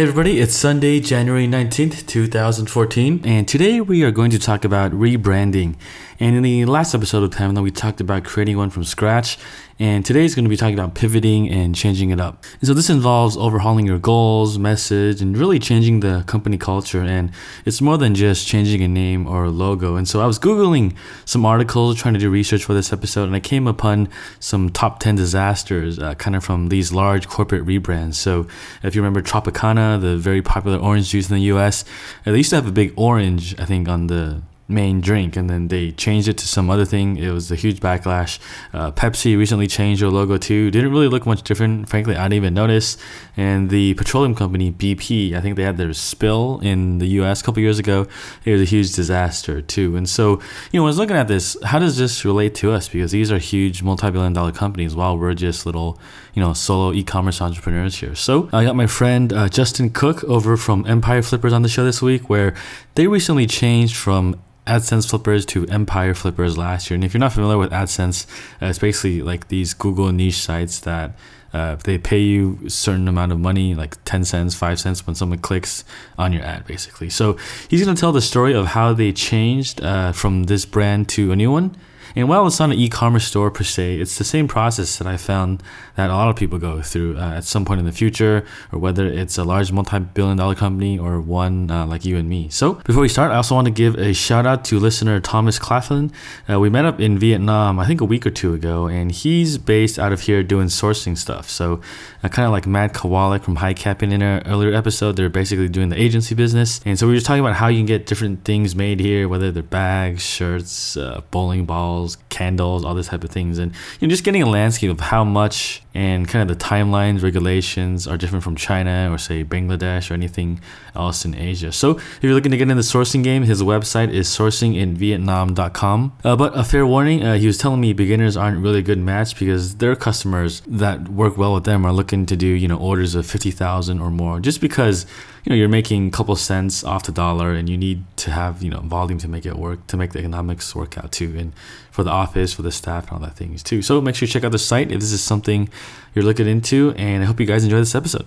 Hey everybody, it's Sunday, January 19th, 2014, and today we are going to talk about rebranding. And in the last episode of Pamela, we talked about creating one from scratch, and today is going to be talking about pivoting and changing it up. And so this involves overhauling your goals, message, and really changing the company culture. And it's more than just changing a name or a logo. And so I was Googling some articles, trying to do research for this episode, and I came upon some top 10 disasters uh, kind of from these large corporate rebrands. So if you remember Tropicana, the very popular orange juice in the US, they used to have a big orange, I think, on the main drink and then they changed it to some other thing. It was a huge backlash. Uh, pepsi recently changed their logo too. Didn't really look much different frankly i didn't even notice. And the petroleum company bp i think they had their spill in the us a couple years ago. It was a huge disaster too. And so you know i was looking at this how does this relate to us? Because these are huge multi-billion dollar companies while we're just little you know solo e-commerce entrepreneurs here. So i got my friend uh, justin cooke over from empire flippers on the show this week where they recently changed from AdSense flippers to Empire flippers last year. And if you're not familiar with AdSense, uh, it's basically like these Google niche sites that uh, they pay you a certain amount of money, like 10 cents, 5 cents, when someone clicks on your ad, basically. So he's going to tell the story of how they changed uh, from this brand to a new one and while it's not an e-commerce store per se, it's the same process that I found that a lot of people go through uh, at some point in the future, or whether it's a large multi-billion-dollar company or one uh, like you and me. So before we start, I also want to give a shout out to listener Thomas Claflin. Uh, we met up in Vietnam, I think a week or two ago, and he's based out of here doing sourcing stuff. So uh, kind of like Matt Kowalik from High Capping in an earlier episode, they're basically doing the agency business. And so we were just talking about how you can get different things made here, whether they're bags, shirts, uh, bowling balls candles, all this type of things, and you know, just getting a landscape of how much and kind of the timelines, regulations are different from China or say Bangladesh or anything else in Asia. So if you're looking to get in the sourcing game, his website is sourcinginvietnam.com. Uh, but a fair warning, uh, he was telling me beginners aren't really a good match because their customers that work well with them are looking to do you know orders of fifty thousand or more, just because you know you're making a couple cents off the dollar and you need to have you know volume to make it work to make the economics work out too and for the office for the staff and all that things too. So make sure you check out the site if this is something you're looking into and i hope you guys enjoy this episode.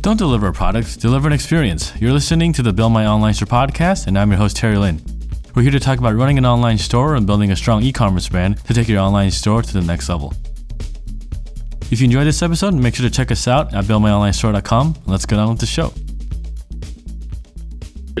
Don't deliver a product deliver an experience. You're listening to the build my online store podcast and i'm your host terry lin we're here to talk about running an online store and building a strong e-commerce brand to take your online store to the next level if you enjoyed this episode, make sure to check us out at buildmyonlinestore.com. Let's get on with the show.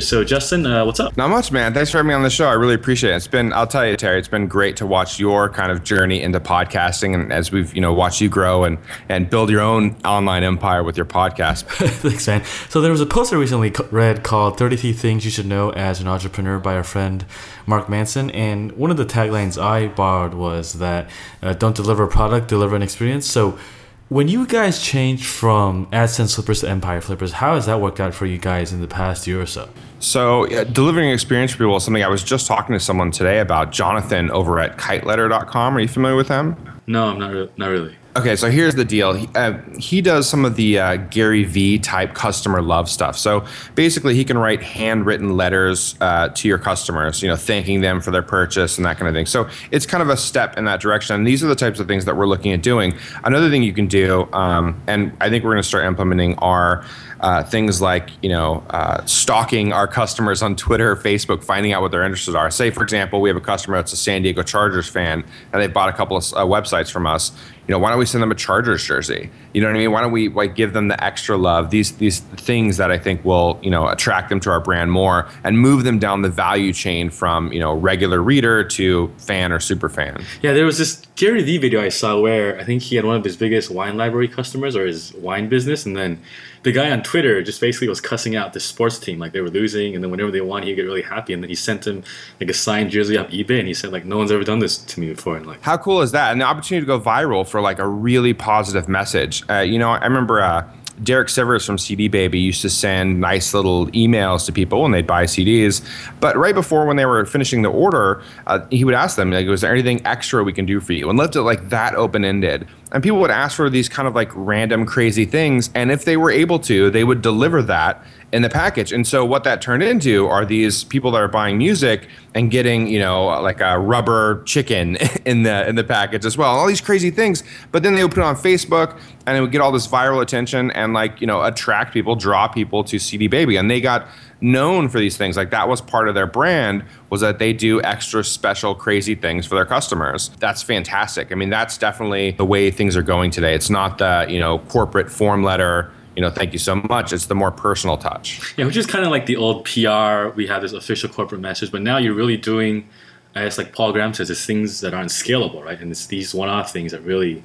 So, Justin, uh, what's up? Not much, man. Thanks for having me on the show. I really appreciate it. It's been, I'll tell you, Terry, it's been great to watch your kind of journey into podcasting, and as we've, you know, watched you grow and and build your own online empire with your podcast. Thanks, man. So there was a post I recently read called "33 Things You Should Know as an Entrepreneur" by our friend Mark Manson, and one of the taglines I borrowed was that uh, "Don't deliver a product, deliver an experience." So when you guys changed from AdSense flippers to Empire flippers, how has that worked out for you guys in the past year or so? So, uh, delivering experience for people is something I was just talking to someone today about. Jonathan over at kiteletter.com. Are you familiar with him? No, I'm not, re- not really. Okay, so here's the deal. He, uh, he does some of the uh, Gary V type customer love stuff. So basically, he can write handwritten letters uh, to your customers, you know, thanking them for their purchase and that kind of thing. So it's kind of a step in that direction. And these are the types of things that we're looking at doing. Another thing you can do, um, and I think we're going to start implementing, are uh, things like you know uh, stalking our customers on Twitter or Facebook, finding out what their interests are. Say, for example, we have a customer that's a San Diego Chargers fan, and they bought a couple of uh, websites from us. You know, why don't we send them a Chargers jersey? You know what I mean? Why don't we like give them the extra love? These these things that I think will you know attract them to our brand more and move them down the value chain from you know regular reader to fan or super fan. Yeah, there was this Gary Vee video I saw where I think he had one of his biggest wine library customers or his wine business, and then the guy on Twitter just basically was cussing out the sports team like they were losing, and then whenever they won, he'd get really happy, and then he sent him like a signed jersey off eBay, and he said like no one's ever done this to me before, and like how cool is that? And the opportunity to go viral for like a really positive message. Uh, you know, I remember. Uh, Derek Sivers from CD Baby used to send nice little emails to people when they'd buy CDs. But right before when they were finishing the order, uh, he would ask them, like, "Was there anything extra we can do for you?" And left it like that open ended. And people would ask for these kind of like random crazy things, and if they were able to, they would deliver that in the package. And so what that turned into are these people that are buying music and getting, you know, like a rubber chicken in the in the package as well. All these crazy things. But then they would put it on Facebook and it would get all this viral attention and like, you know, attract people, draw people to CD Baby. And they got known for these things. Like that was part of their brand was that they do extra special crazy things for their customers. That's fantastic. I mean, that's definitely the way things are going today. It's not the, you know, corporate form letter you know, thank you so much. It's the more personal touch. Yeah, which is kind of like the old PR. We have this official corporate message, but now you're really doing, guess, like Paul Graham says, it's things that aren't scalable, right? And it's these one-off things that really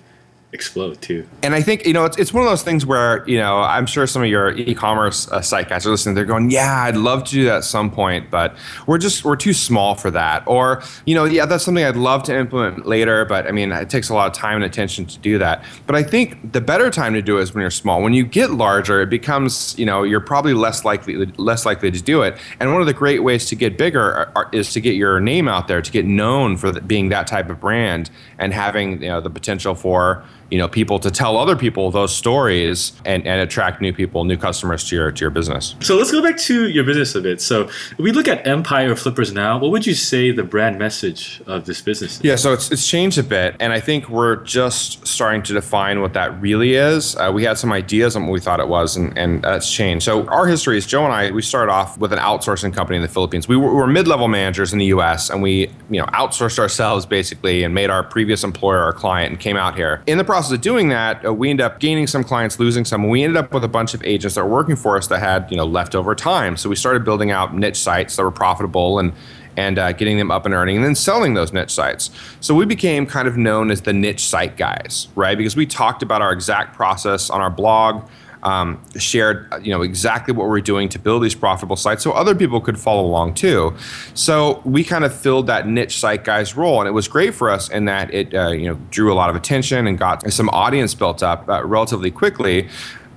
explode too. And I think you know it's, it's one of those things where you know I'm sure some of your e-commerce uh, site guys are listening. They're going, yeah, I'd love to do that at some point, but we're just we're too small for that. Or you know, yeah, that's something I'd love to implement later, but I mean, it takes a lot of time and attention to do that. But I think the better time to do it is when you're small. When you get larger, it becomes you know you're probably less likely less likely to do it. And one of the great ways to get bigger are, are, is to get your name out there, to get known for the, being that type of brand and having you know the potential for you know people to tell other people those stories and, and attract new people new customers to your to your business. So let's go back to your business a bit. So if we look at empire flippers now what would you say the brand message of this business is? yeah so it's, it's changed a bit and i think we're just starting to define what that really is. Uh, we had some ideas on what we thought it was and, and that's changed. So our history is joe and i we started off with an outsourcing company in the philippines. We were, we were mid-level managers in the us and we you know outsourced ourselves basically and made our previous employer our client and came out here. In the process process of doing that, uh, we ended up gaining some clients, losing some. We ended up with a bunch of agents that were working for us that had you know leftover time. So we started building out niche sites that were profitable and and uh, getting them up and earning and then selling those niche sites. So we became kind of known as the niche site guys, right? Because we talked about our exact process on our blog um, shared you know exactly what we're doing to build these profitable sites so other people could follow along too. So we kind of filled that niche site guy's role and it was great for us in that it uh, you know drew a lot of attention and got some audience built up uh, relatively quickly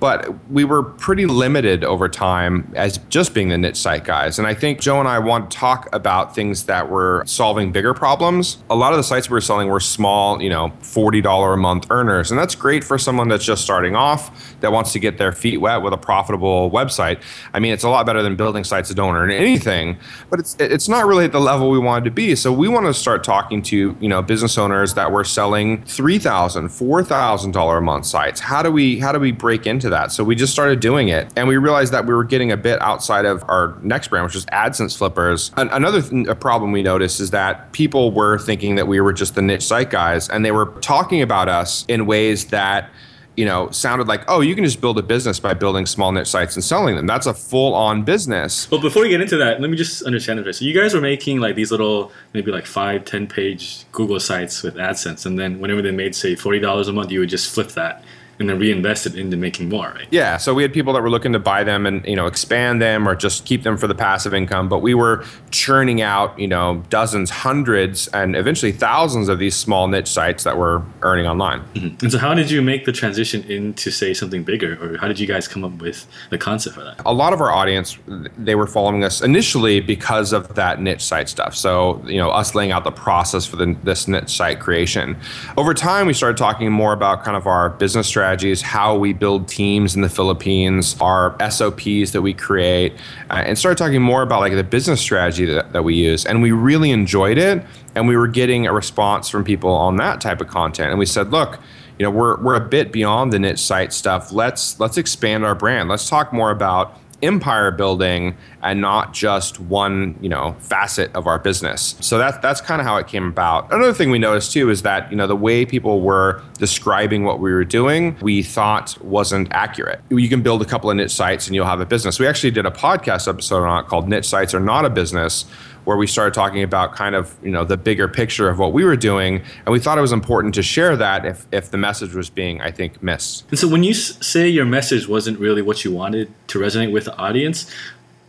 but we were pretty limited over time as just being the niche site guys. And I think Joe and I want to talk about things that were solving bigger problems. A lot of the sites we were selling were small, you know, $40 a month earners. And that's great for someone that's just starting off that wants to get their feet wet with a profitable website. I mean, it's a lot better than building sites that don't earn anything, but it's it's not really at the level we wanted to be. So we want to start talking to, you know, business owners that were selling $3,000, $4,000 a month sites. How do we how do we break into that. So we just started doing it. And we realized that we were getting a bit outside of our next brand, which was AdSense Flippers. An- another th- problem we noticed is that people were thinking that we were just the niche site guys, and they were talking about us in ways that you know, sounded like, oh, you can just build a business by building small niche sites and selling them. That's a full on business. Well, before we get into that, let me just understand it. So you guys were making like these little, maybe like five, 10 page Google sites with AdSense. And then whenever they made, say, $40 a month, you would just flip that and then reinvest it into making more, right? Yeah. So we had people that were looking to buy them and you know expand them or just keep them for the passive income, but we were churning out you know dozens, hundreds, and eventually thousands of these small niche sites that were earning online. Mm-hmm. And so, how did you make the transition into say something bigger, or how did you guys come up with the concept for that? A lot of our audience they were following us initially because of that niche site stuff. So you know us laying out the process for the, this niche site creation. Over time, we started talking more about kind of our business strategy strategies, how we build teams in the Philippines, our SOPs that we create, uh, and started talking more about like the business strategy that, that we use. And we really enjoyed it. And we were getting a response from people on that type of content. And we said, look, you know, we're, we're a bit beyond the niche site stuff. Let's let's expand our brand. Let's talk more about empire building and not just one you know facet of our business. So that's that's kind of how it came about. Another thing we noticed too is that you know the way people were describing what we were doing we thought wasn't accurate. You can build a couple of niche sites and you'll have a business. We actually did a podcast episode on it called niche sites are not a business where we started talking about kind of you know the bigger picture of what we were doing. And we thought it was important to share that if, if the message was being i think missed. And so when you say your message wasn't really what you wanted to resonate with the audience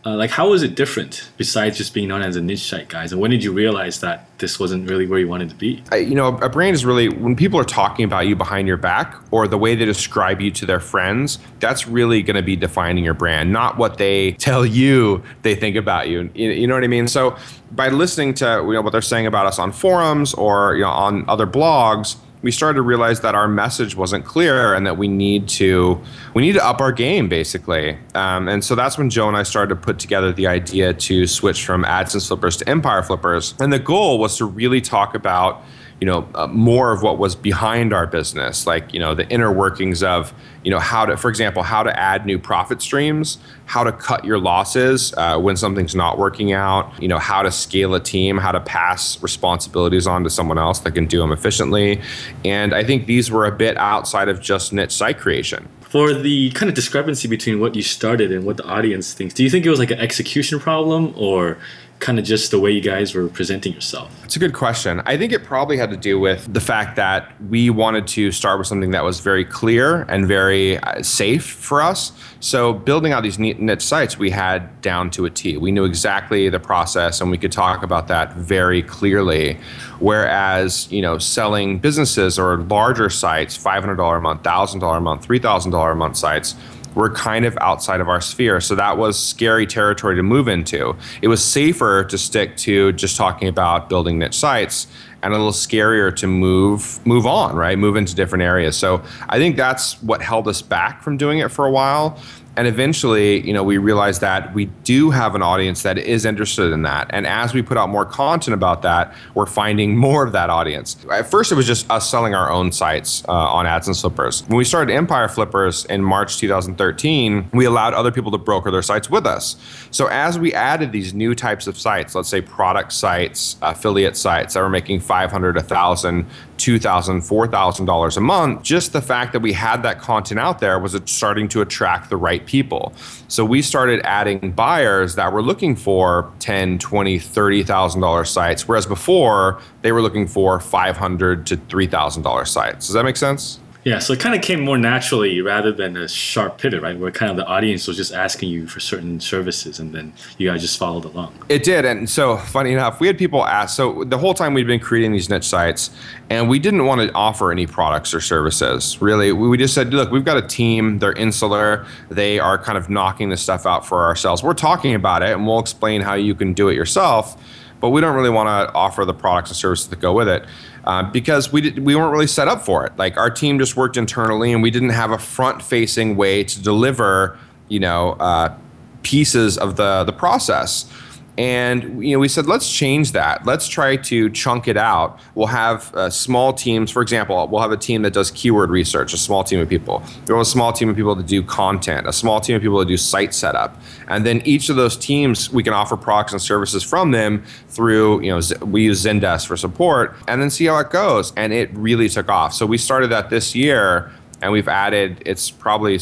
uh, like how was it different besides just being known as a niche site guys? And when did you realize that this wasn't really where you wanted to be? I, you know a brand is really when people are talking about you behind your back or the way they describe you to their friends that's really going to be defining your brand not what they tell you they think about you. You, you know what i mean? So by listening to you know what they're saying about us on forums or you know on other blogs we started to realize that our message wasn't clear and that we need to we need to up our game basically. Um, and so that's when Joe and I started to put together the idea to switch from AdSense flippers to Empire flippers. And the goal was to really talk about you know uh, more of what was behind our business like you know the inner workings of you know how to for example how to add new profit streams how to cut your losses uh, when something's not working out you know how to scale a team how to pass responsibilities on to someone else that can do them efficiently. And i think these were a bit outside of just niche site creation. For the kind of discrepancy between what you started and what the audience thinks do you think it was like an execution problem or kind of just the way you guys were presenting yourself? It's a good question. I think it probably had to do with the fact that we wanted to start with something that was very clear and very uh, safe for us. So building out these niche sites, we had down to a T. We knew exactly the process, and we could talk about that very clearly. Whereas, you know, selling businesses or larger sites, $500 a month, $1,000 a month, $3,000 a month sites, were kind of outside of our sphere. So that was scary territory to move into. It was safer to stick to just talking about building niche sites and a little scarier to move move on, right? Move into different areas. So I think that's what held us back from doing it for a while and eventually you know we realized that we do have an audience that is interested in that. And as we put out more content about that we're finding more of that audience. At first it was just us selling our own sites uh, on and flippers when we started empire flippers in march 2013 we allowed other people to broker their sites with us. So as we added these new types of sites let's say product sites affiliate sites that were making 500 1000 $2,000, $4,000 a month, just the fact that we had that content out there was starting to attract the right people. So we started adding buyers that were looking for 10, 20, $30,000 sites, whereas before they were looking for 500 to $3,000 sites. Does that make sense? Yeah, so it kind of came more naturally rather than a sharp pivot, right? Where kind of the audience was just asking you for certain services and then you guys just followed along. It did. And so, funny enough, we had people ask. So, the whole time we'd been creating these niche sites and we didn't want to offer any products or services. Really, we just said, look, we've got a team, they're insular, they are kind of knocking this stuff out for ourselves. We're talking about it and we'll explain how you can do it yourself but we don't really want to offer the products and services that go with it uh, because we did, we weren't really set up for it. Like our team just worked internally, and we didn't have a front-facing way to deliver, you know, uh, pieces of the the process. And you know, we said let's change that. Let's try to chunk it out. We'll have uh, small teams. For example, we'll have a team that does keyword research. A small team of people. We'll have a small team of people that do content. A small team of people that do site setup. And then each of those teams, we can offer products and services from them through. You know, we use Zendesk for support, and then see how it goes. And it really took off. So we started that this year, and we've added. It's probably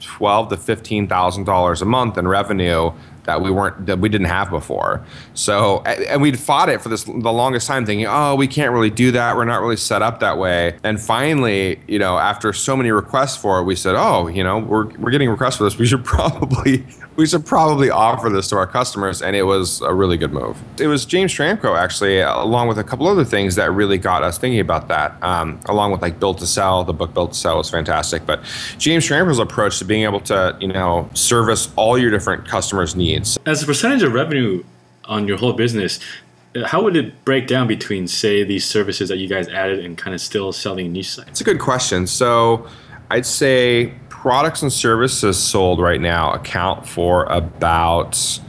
twelve to fifteen thousand dollars a month in revenue that we weren't that we didn't have before. So and we'd fought it for this the longest time, thinking, oh, we can't really do that. We're not really set up that way. And finally, you know, after so many requests for it, we said, oh, you know, we're we're getting requests for this. We should probably we should probably offer this to our customers. And it was a really good move. It was James Schramko actually, along with a couple other things that really got us thinking about that. Um, along with like Built to Sell, the book Built to Sell was fantastic. But James Schramko's approach to being able to, you know, service all your different customers' needs needs. As a percentage of revenue on your whole business, how would it break down between, say, these services that you guys added and kind of still selling niche sites? It's a good question. So I'd say products and services sold right now account for about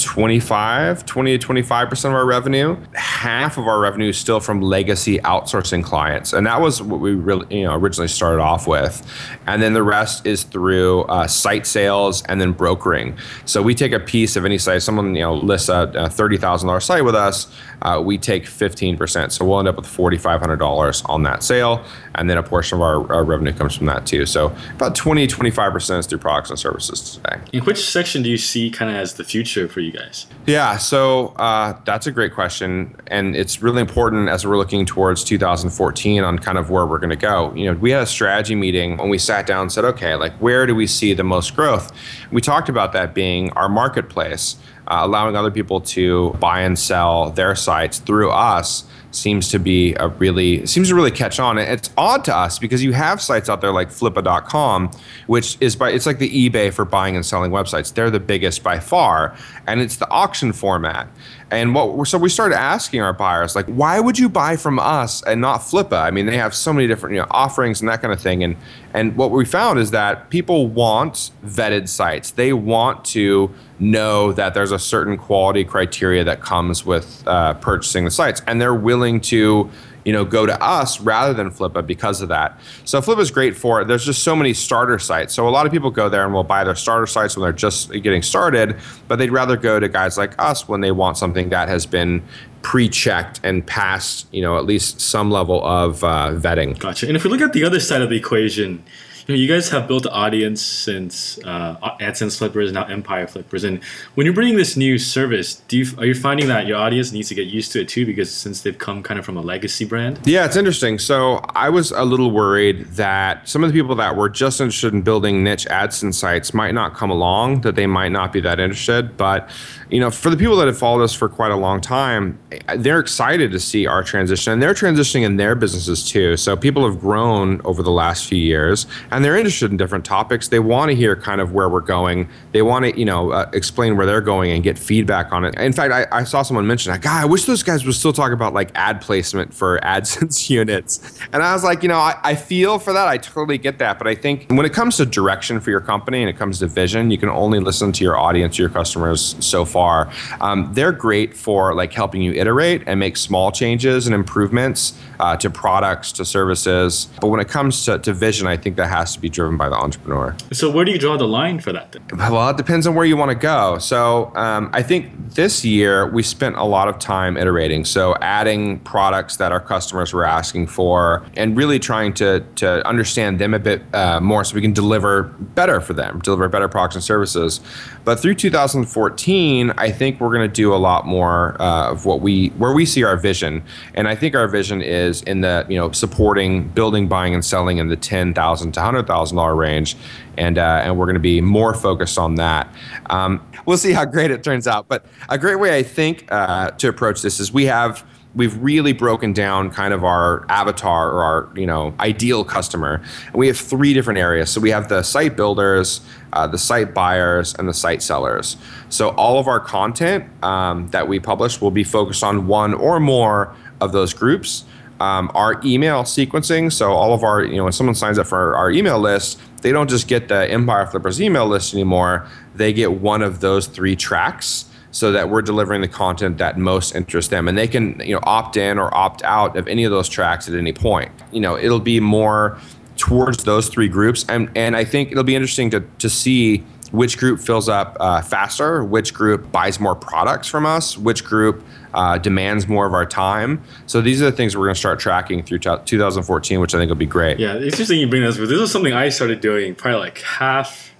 25, 20 to 25% of our revenue. Half of our revenue is still from legacy outsourcing clients. And that was what we really, you know, originally started off with. And then the rest is through uh, site sales and then brokering. So we take a piece of any site, someone, you know, lists a, a $30,000 site with us, uh, we take 15%. So we'll end up with $4,500 on that sale. And then a portion of our, our, revenue comes from that too. So about 20, 25% is through products and services today. In which section do you see kind of as the future for you guys? Yeah, so uh, that's a great question. And it's really important as we're looking towards 2014 on kind of where we're going to go. You know, we had a strategy meeting when we sat down and said, okay, like where do we see the most growth? We talked about that being our marketplace uh, allowing other people to buy and sell their sites through us seems to be a really seems to really catch on. It's odd to us because you have sites out there like flippa.com, which is by it's like the eBay for buying and selling websites. They're the biggest by far, and it's the auction format. And what so we started asking our buyers like, why would you buy from us and not Flippa? I mean, they have so many different you know offerings and that kind of thing. And and what we found is that people want vetted sites. They want to know that there's a certain quality criteria that comes with uh, purchasing the sites, and they're willing to you know, go to us rather than Flippa because of that. So Flippa is great for. There's just so many starter sites. So a lot of people go there and will buy their starter sites when they're just getting started, but they'd rather go to guys like us when they want something that has been pre-checked and passed, you know, at least some level of uh, vetting. Gotcha. And if we look at the other side of the equation, you know, you guys have built an audience since uh, AdSense Flippers, now Empire Flippers, and when you're bringing this new service, do you are you finding that your audience needs to get used to it too? Because since they've come kind of from a legacy brand. Yeah, it's interesting. So I was a little worried that some of the people that were just interested in building niche AdSense sites might not come along, that they might not be that interested, but you know, for the people that have followed us for quite a long time, they're excited to see our transition and they're transitioning in their businesses too. So people have grown over the last few years and they're interested in different topics. They want to hear kind of where we're going. They want to, you know, uh, explain where they're going and get feedback on it. In fact, I, I saw someone mention, like, God, I wish those guys would still talk about like ad placement for AdSense units. And I was like, you know, I, I feel for that. I totally get that. But I think when it comes to direction for your company and it comes to vision, you can only listen to your audience, your customers so far far. Um, they're great for like helping you iterate and make small changes and improvements uh, to products to services. But when it comes to, to vision, I think that has to be driven by the entrepreneur. So where do you draw the line for that? Then? Well, it depends on where you want to go. So um, I think this year we spent a lot of time iterating. So adding products that our customers were asking for and really trying to, to understand them a bit uh, more so we can deliver better for them, deliver better products and services. But through 2014, I think we're going to do a lot more uh, of what we where we see our vision, and I think our vision is in the you know supporting building, buying, and selling in the ten thousand to hundred thousand dollar range, and uh, and we're going to be more focused on that. Um, we'll see how great it turns out, but a great way I think uh, to approach this is we have we've really broken down kind of our avatar or our you know ideal customer. And we have three different areas. So we have the site builders uh, the site buyers and the site sellers. So all of our content um, that we publish will be focused on one or more of those groups um, our email sequencing. So all of our you know when someone signs up for our email list they don't just get the empire flippers email list anymore. They get one of those three tracks so that we're delivering the content that most interests them. And they can you know opt in or opt out of any of those tracks at any point. You know it'll be more towards those three groups. And and i think it'll be interesting to to see which group fills up uh, faster which group buys more products from us which group uh, demands more of our time. So these are the things we're going to start tracking through t- 2014 which i think will be great. Yeah it's interesting you bring this but this is something i started doing probably like half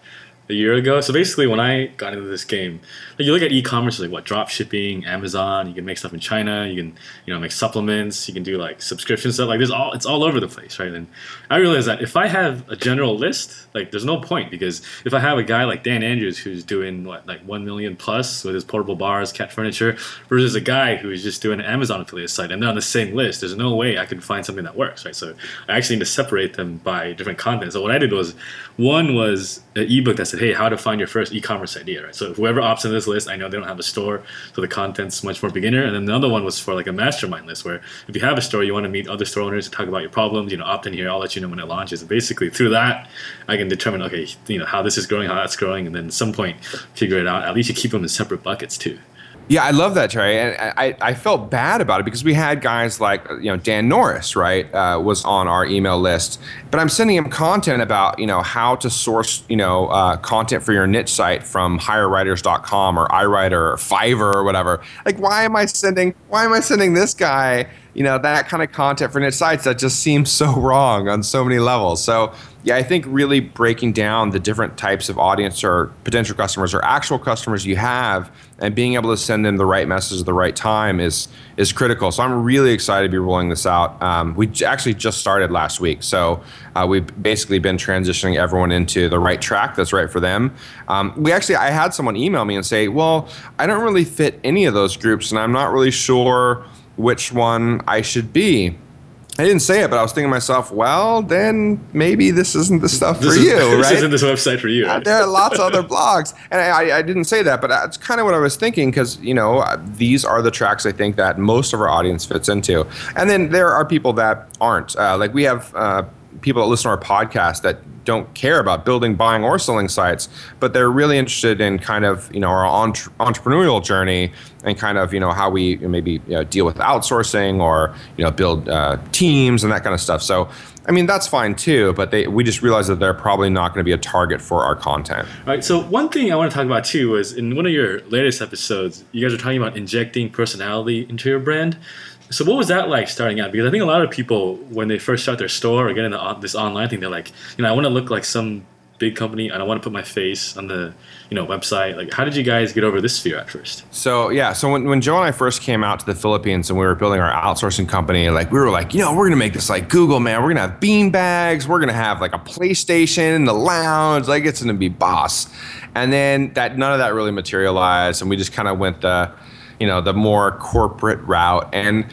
a year ago. So basically, when I got into this game, like you look at e-commerce, like what drop shipping, Amazon. You can make stuff in China. You can you know make supplements. You can do like subscription stuff. Like there's all it's all over the place, right? And I realized that if I have a general list, like there's no point because if I have a guy like Dan Andrews who's doing what like one million plus with his portable bars, cat furniture, versus a guy who's just doing an Amazon affiliate site, and they're on the same list, there's no way I can find something that works, right? So I actually need to separate them by different content. So what I did was one was an ebook that said, "Hey, how to find your first e-commerce idea." Right. So whoever opts in this list, I know they don't have a store, so the content's much more beginner. And then the other one was for like a mastermind list, where if you have a store, you want to meet other store owners and talk about your problems. You know, opt in here. I'll let you know when it launches. And basically, through that, I can determine okay, you know, how this is growing, how that's growing, and then at some point figure it out. At least you keep them in separate buckets too. Yeah, I love that, Terry. And I, I felt bad about it because we had guys like, you know, Dan Norris, right, uh, was on our email list. But I'm sending him content about, you know, how to source, you know, uh, content for your niche site from hirewriters.com or iWriter or Fiverr or whatever. Like, why am I sending, why am I sending this guy, you know, that kind of content for niche sites that just seems so wrong on so many levels? So yeah, I think really breaking down the different types of audience or potential customers or actual customers you have and being able to send them the right message at the right time is is critical. So I'm really excited to be rolling this out. Um, we actually just started last week, so uh, we've basically been transitioning everyone into the right track that's right for them. Um, we actually, I had someone email me and say, "Well, I don't really fit any of those groups, and I'm not really sure which one I should be." I didn't say it, but I was thinking to myself, well, then maybe this isn't the stuff This for is- you, right? This isn't this website for you. Uh, right? there are lots of other blogs, and I, I didn't say that, but that's kind of what I was thinking because you know uh, these are the tracks I think that most of our audience fits into, and then there are people that aren't. Uh, like we have uh, people that listen to our podcast that don't care about building, buying, or selling sites, but they're really interested in kind of you know our entre- entrepreneurial journey and kind of you know how we maybe you know, deal with outsourcing or you know build uh, teams and that kind of stuff. So. I mean that's fine too, but they, we just realized that they're probably not going to be a target for our content. All right. So one thing I want to talk about too was in one of your latest episodes, you guys were talking about injecting personality into your brand. So what was that like starting out? Because I think a lot of people, when they first start their store or get into this online thing, they're like, you know, I want to look like some big company. And I want to put my face on the, you know, website. Like, how did you guys get over this fear at first? So yeah, so when, when Joe and I first came out to the Philippines and we were building our outsourcing company, like we were like, you know, we're gonna make this like Google, man. We're gonna have bean bags. We're gonna have like a PlayStation in the lounge. Like it's gonna be boss. And then that none of that really materialized, and we just kind of went the, you know, the more corporate route and.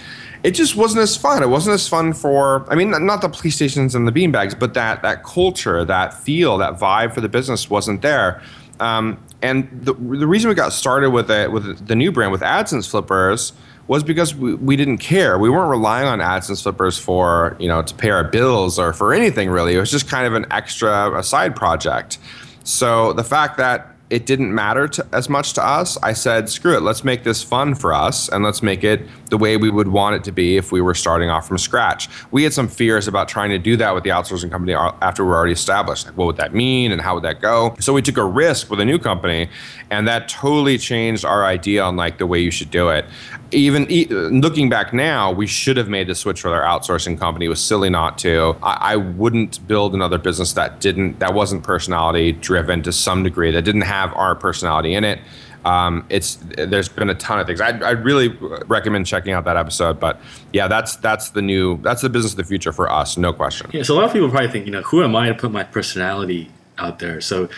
It just wasn't as fun. It wasn't as fun for. I mean, not the PlayStations and the beanbags, but that that culture, that feel, that vibe for the business wasn't there. Um, and the, the reason we got started with it with the new brand with AdSense flippers was because we, we didn't care. We weren't relying on AdSense flippers for you know to pay our bills or for anything really. It was just kind of an extra a side project. So the fact that it didn't matter to, as much to us, I said, screw it, let's make this fun for us and let's make it the way we would want it to be if we were starting off from scratch. We had some fears about trying to do that with the outsourcing company after we were already established. Like, what would that mean and how would that go? So we took a risk with a new company and that totally changed our idea on like the way you should do it. Even e- looking back now, we should have made the switch with our outsourcing company. It was silly not to. I, I wouldn't build another business that didn't, that wasn't personality driven to some degree, that didn't have our personality in it. Um, it's there's been a ton of things. I I really recommend checking out that episode. But yeah, that's that's the new that's the business of the future for us, no question. Yeah. So a lot of people probably think, you know, who am I to put my personality out there? So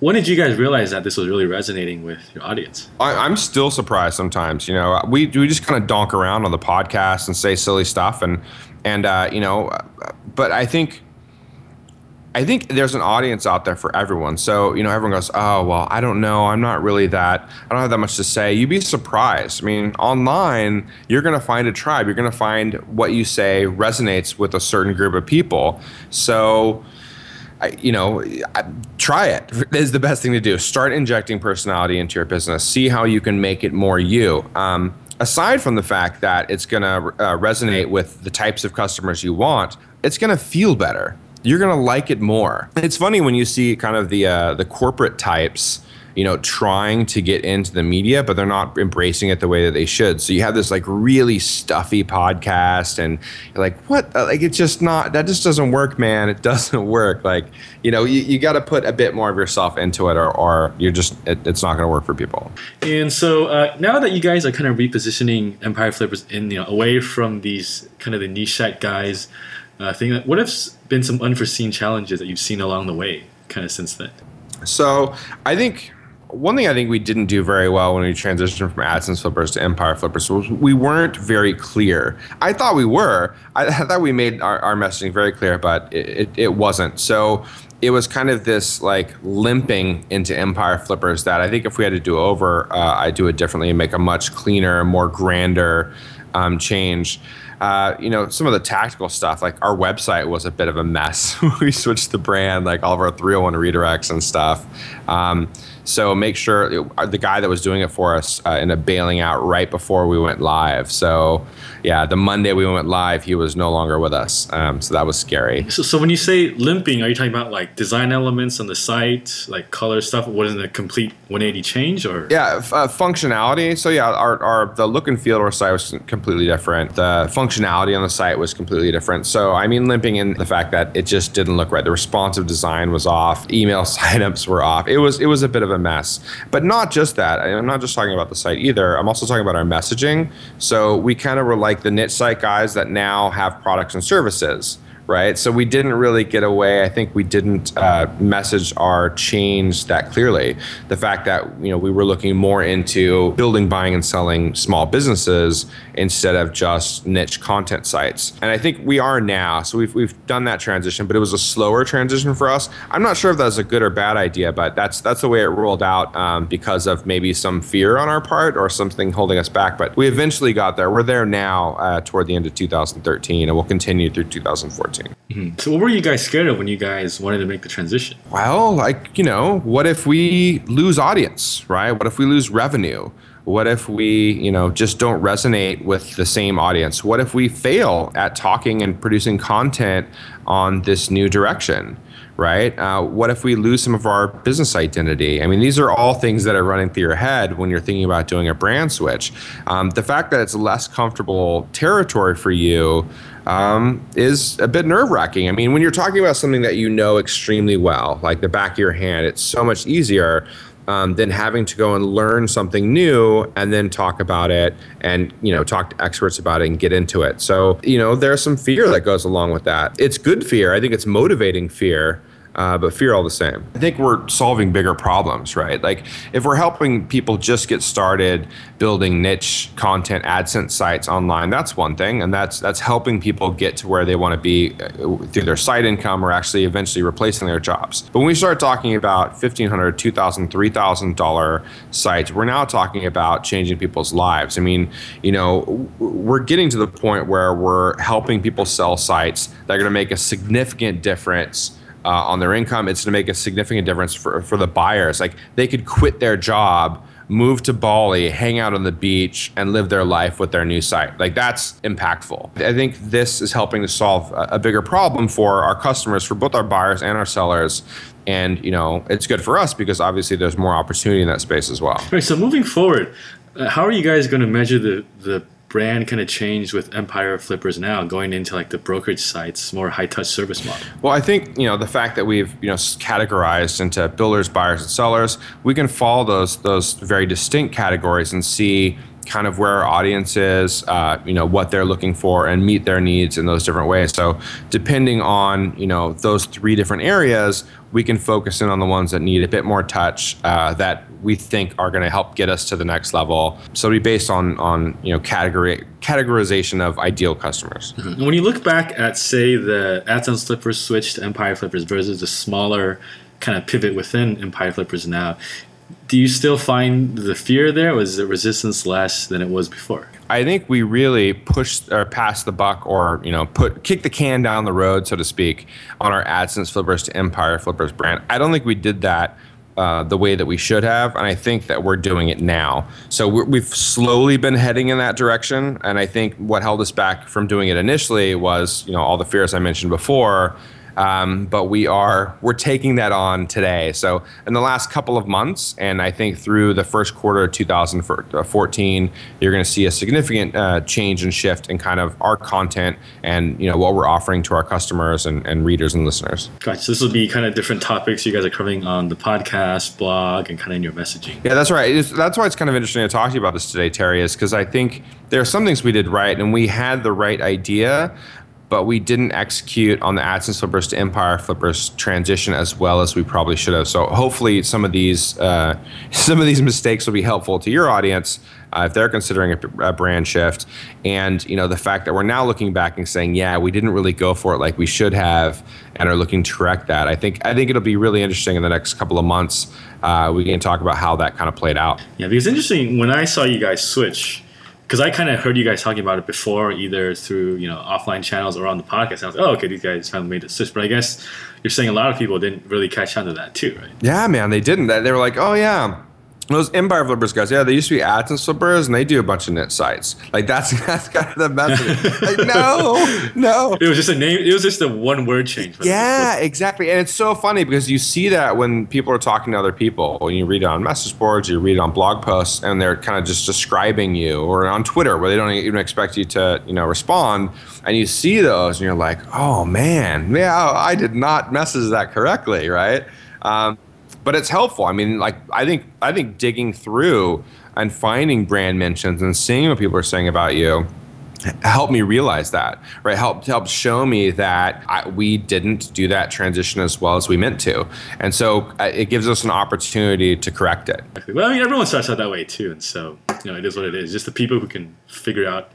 when did you guys realize that this was really resonating with your audience? I, I'm still surprised sometimes. You know, we we just kind of donk around on the podcast and say silly stuff, and and uh, you know, but I think. I think there's an audience out there for everyone. So, you know, everyone goes, oh, well, I don't know. I'm not really that, I don't have that much to say. You'd be surprised. I mean, online, you're going to find a tribe. You're going to find what you say resonates with a certain group of people. So, You know, try it is the best thing to do. Start injecting personality into your business. See how you can make it more you. Um, aside from the fact that it's going to uh, resonate with the types of customers you want, it's going to feel better. You're going to like it more. It's funny when you see kind of the uh, the corporate types you know, trying to get into the media, but they're not embracing it the way that they should. So you have this like really stuffy podcast, and you're like, what? Like, it's just not, that just doesn't work, man. It doesn't work. Like, you know, you, you got to put a bit more of yourself into it, or, or you're just, it, it's not going to work for people. And so uh, now that you guys are kind of repositioning Empire Flippers in, you know, away from these kind of the niche guys, uh, thing, what have been some unforeseen challenges that you've seen along the way, kind of since then? So I think one thing I think we didn't do very well when we transitioned from AdSense flippers to Empire flippers was we weren't very clear. I thought we were. I, I thought we made our, our messaging very clear, but it, it, it wasn't. So it was kind of this like limping into Empire flippers that I think if we had to do over, uh, I'd do it differently and make a much cleaner, more grander um, change. Uh, you know, some of the tactical stuff, like our website was a bit of a mess. we switched the brand, like all of our 301 redirects and stuff. Um, so make sure the guy that was doing it for us uh, ended up bailing out right before we went live. So yeah, the Monday we went live, he was no longer with us. Um, so that was scary. So, so when you say limping, are you talking about like design elements on the site, like color stuff? Wasn't a complete 180 change, or Yeah, f- uh, functionality. So yeah, our, our the look and feel of our site was completely different. The functionality on the site was completely different. So I mean, limping in the fact that it just didn't look right. The responsive design was off. Email signups were off. It was it was a bit of a mess. But not just that. I'm not just talking about the site either. I'm also talking about our messaging. So we kind of were like the niche site guys that now have products and services right? So we didn't really get away. I think we didn't uh, message our change that clearly. The fact that you know we were looking more into building, buying, and selling small businesses instead of just niche content sites. And I think we are now. So we've we've done that transition, but it was a slower transition for us. I'm not sure if that's a good or bad idea, but that's that's the way it rolled out um, because of maybe some fear on our part or something holding us back. But we eventually got there. We're there now uh, toward the end of 2013, and we'll continue through 2014. Mm-hmm. So, what were you guys scared of when you guys wanted to make the transition? Well, like, you know, what if we lose audience, right? What if we lose revenue? What if we, you know, just don't resonate with the same audience? What if we fail at talking and producing content on this new direction? Right? Uh, what if we lose some of our business identity? I mean, these are all things that are running through your head when you're thinking about doing a brand switch. Um, the fact that it's less comfortable territory for you um, is a bit nerve wracking. I mean, when you're talking about something that you know extremely well, like the back of your hand, it's so much easier. Um, than having to go and learn something new and then talk about it and you know talk to experts about it and get into it so you know there's some fear that goes along with that it's good fear i think it's motivating fear uh, but fear all the same. I think we're solving bigger problems, right? Like if we're helping people just get started building niche content AdSense sites online, that's one thing, and that's that's helping people get to where they want to be uh, through their site income or actually eventually replacing their jobs. But when we start talking about fifteen hundred, two thousand, three thousand dollar sites, we're now talking about changing people's lives. I mean, you know, we're getting to the point where we're helping people sell sites that are going to make a significant difference uh, on their income. It's going to make a significant difference for, for the buyers. Like they could quit their job, move to Bali, hang out on the beach, and live their life with their new site. Like that's impactful. I think this is helping to solve a, a bigger problem for our customers, for both our buyers and our sellers. And you know, it's good for us because obviously there's more opportunity in that space as well. Right. So moving forward, uh, how are you guys going to measure the the brand kind of changed with Empire Flippers now, going into like the brokerage sites, more high touch service model? Well, I think you know the fact that we've you know categorized into builders, buyers, and sellers, we can follow those those very distinct categories and see kind of where our audience is, uh, you know, what they're looking for, and meet their needs in those different ways. So, depending on you know those three different areas, we can focus in on the ones that need a bit more touch uh, that we think are going to help get us to the next level. So, it'll be based on on you know category categorization of ideal customers. Mm-hmm. When you look back at say the AdSense Flippers switch to Empire Flippers versus the smaller kind of pivot within Empire Flippers now, do you still find the fear there? Was the resistance less than it was before? I think we really pushed or passed the buck, or you know, put kick the can down the road, so to speak, on our AdSense flippers to Empire Flippers brand. I don't think we did that uh, the way that we should have, and I think that we're doing it now. So we have slowly been heading in that direction, and I think what held us back from doing it initially was, you know, all the fears I mentioned before um, but we are we're taking that on today. So in the last couple of months, and I think through the first quarter of 2014, you're going to see a significant uh, change and shift in kind of our content and you know what we're offering to our customers and, and readers and listeners. Gotcha. So this will be kind of different topics you guys are covering on the podcast, blog, and kind of in your messaging. Yeah, that's right. It's, that's why it's kind of interesting to talk to you about this today, Terry, is because I think there are some things we did right and we had the right idea but we didn't execute on the AdSense flippers to Empire flippers transition as well as we probably should have. So hopefully some of these uh, some of these mistakes will be helpful to your audience uh, if they're considering a, a, brand shift. And you know the fact that we're now looking back and saying, yeah, we didn't really go for it like we should have, and are looking to correct that. I think I think it'll be really interesting in the next couple of months. Uh, we can talk about how that kind of played out. Yeah, because interesting when I saw you guys switch because I kind of heard you guys talking about it before, either through you know offline channels or on the podcast. I was like, oh, okay, these guys finally made a switch. But I guess you're saying a lot of people didn't really catch on to that too, right? Yeah, man, they didn't. They were like, oh yeah, those Empire Flippers guys, yeah, they used to be AdSense flippers, and they do a bunch of niche sites. Like that's that's kind of the message. like no, no. It was just a name. It was just a one word change. Yeah, exactly. And it's so funny because you see that when people are talking to other people, when you read it on message boards, you read it on blog posts, and they're kind of just describing you, or on Twitter where they don't even expect you to, you know, respond, and you see those, and you're like, oh man, yeah, I did not message that correctly, right? Um, but it's helpful. I mean, like I think I think digging through and finding brand mentions and seeing what people are saying about you helped me realize that, right? Helped helped show me that I, we didn't do that transition as well as we meant to, and so uh, it gives us an opportunity to correct it. Well, I mean, everyone starts out that way too, and so you know, it is what it is. Just the people who can figure out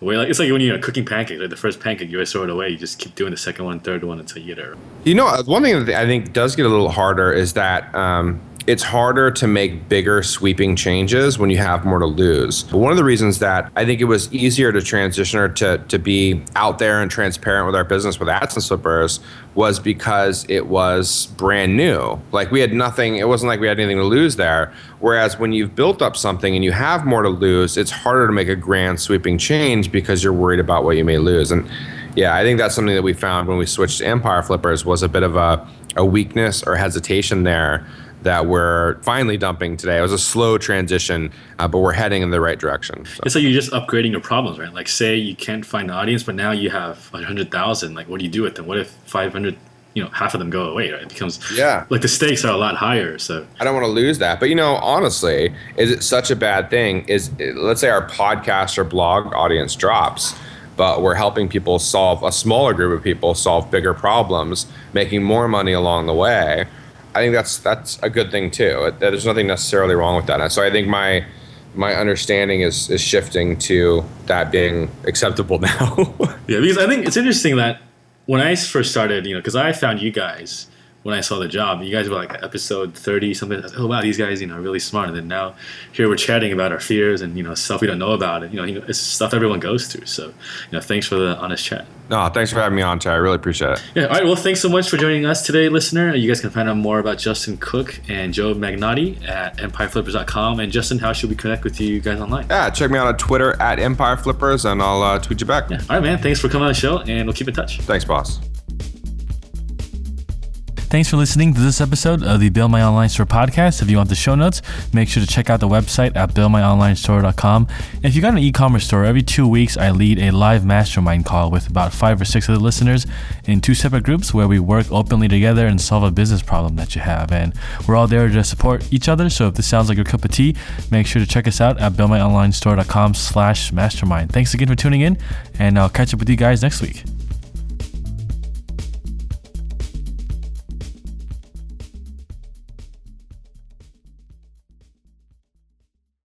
Like it's like when you're cooking pancakes. Like the first pancake, you always throw it away. You just keep doing the second one, third one until you get it. You know, one thing that I think does get a little harder is that. Um, it's harder to make bigger sweeping changes when you have more to lose. But one of the reasons that I think it was easier to transition or to, to be out there and transparent with our business with AdSense flippers was because it was brand new. Like we had nothing, it wasn't like we had anything to lose there. Whereas when you've built up something and you have more to lose, it's harder to make a grand sweeping change because you're worried about what you may lose. And yeah, I think that's something that we found when we switched to Empire Flippers was a bit of a, a weakness or hesitation there that we're finally dumping today. It was a slow transition, uh, but we're heading in the right direction. So. It's like you're just upgrading your problems, right? Like, say you can't find an audience, but now you have 100,000. Like, what do you do with them? What if 500, you know, half of them go away, right? It becomes, yeah, like the stakes are a lot higher. So I don't want to lose that. But, you know, honestly, is it such a bad thing? Is let's say our podcast or blog audience drops but we're helping people solve a smaller group of people solve bigger problems, making more money along the way. I think that's that's a good thing too. There's nothing necessarily wrong with that. So I think my my understanding is is shifting to that being acceptable now. yeah, because I think it's interesting that when I first started, you know, because I found you guys when I saw the job. You guys were like episode 30 something. oh wow, these guys, you know, are really smart. And then now here we're chatting about our fears and you know stuff we don't know about. It you know, it's stuff everyone goes through. So you know, thanks for the honest chat. No, thanks for having me on, Tay. I really appreciate it. Yeah. All right. Well, thanks so much for joining us today, listener. You guys can find out more about Justin Cooke and Joe Magnotti at EmpireFlippers.com. And Justin, how should we connect with you guys online? Yeah, check me out on Twitter at Empire Flippers, and I'll uh, tweet you back. Yeah. All right, man. Thanks for coming on the show, and we'll keep in touch. Thanks, boss. Thanks for listening to this episode of the Build My Online Store podcast. If you want the show notes, make sure to check out the website at buildmyonlinestore.com. If you got an e-commerce store, every two weeks I lead a live mastermind call with about five or six of the listeners in two separate groups where we work openly together and solve a business problem that you have. And we're all there to support each other. So if this sounds like your cup of tea, make sure to check us out at buildmyonlinestore.com slash mastermind. Thanks again for tuning in, and I'll catch up with you guys next week.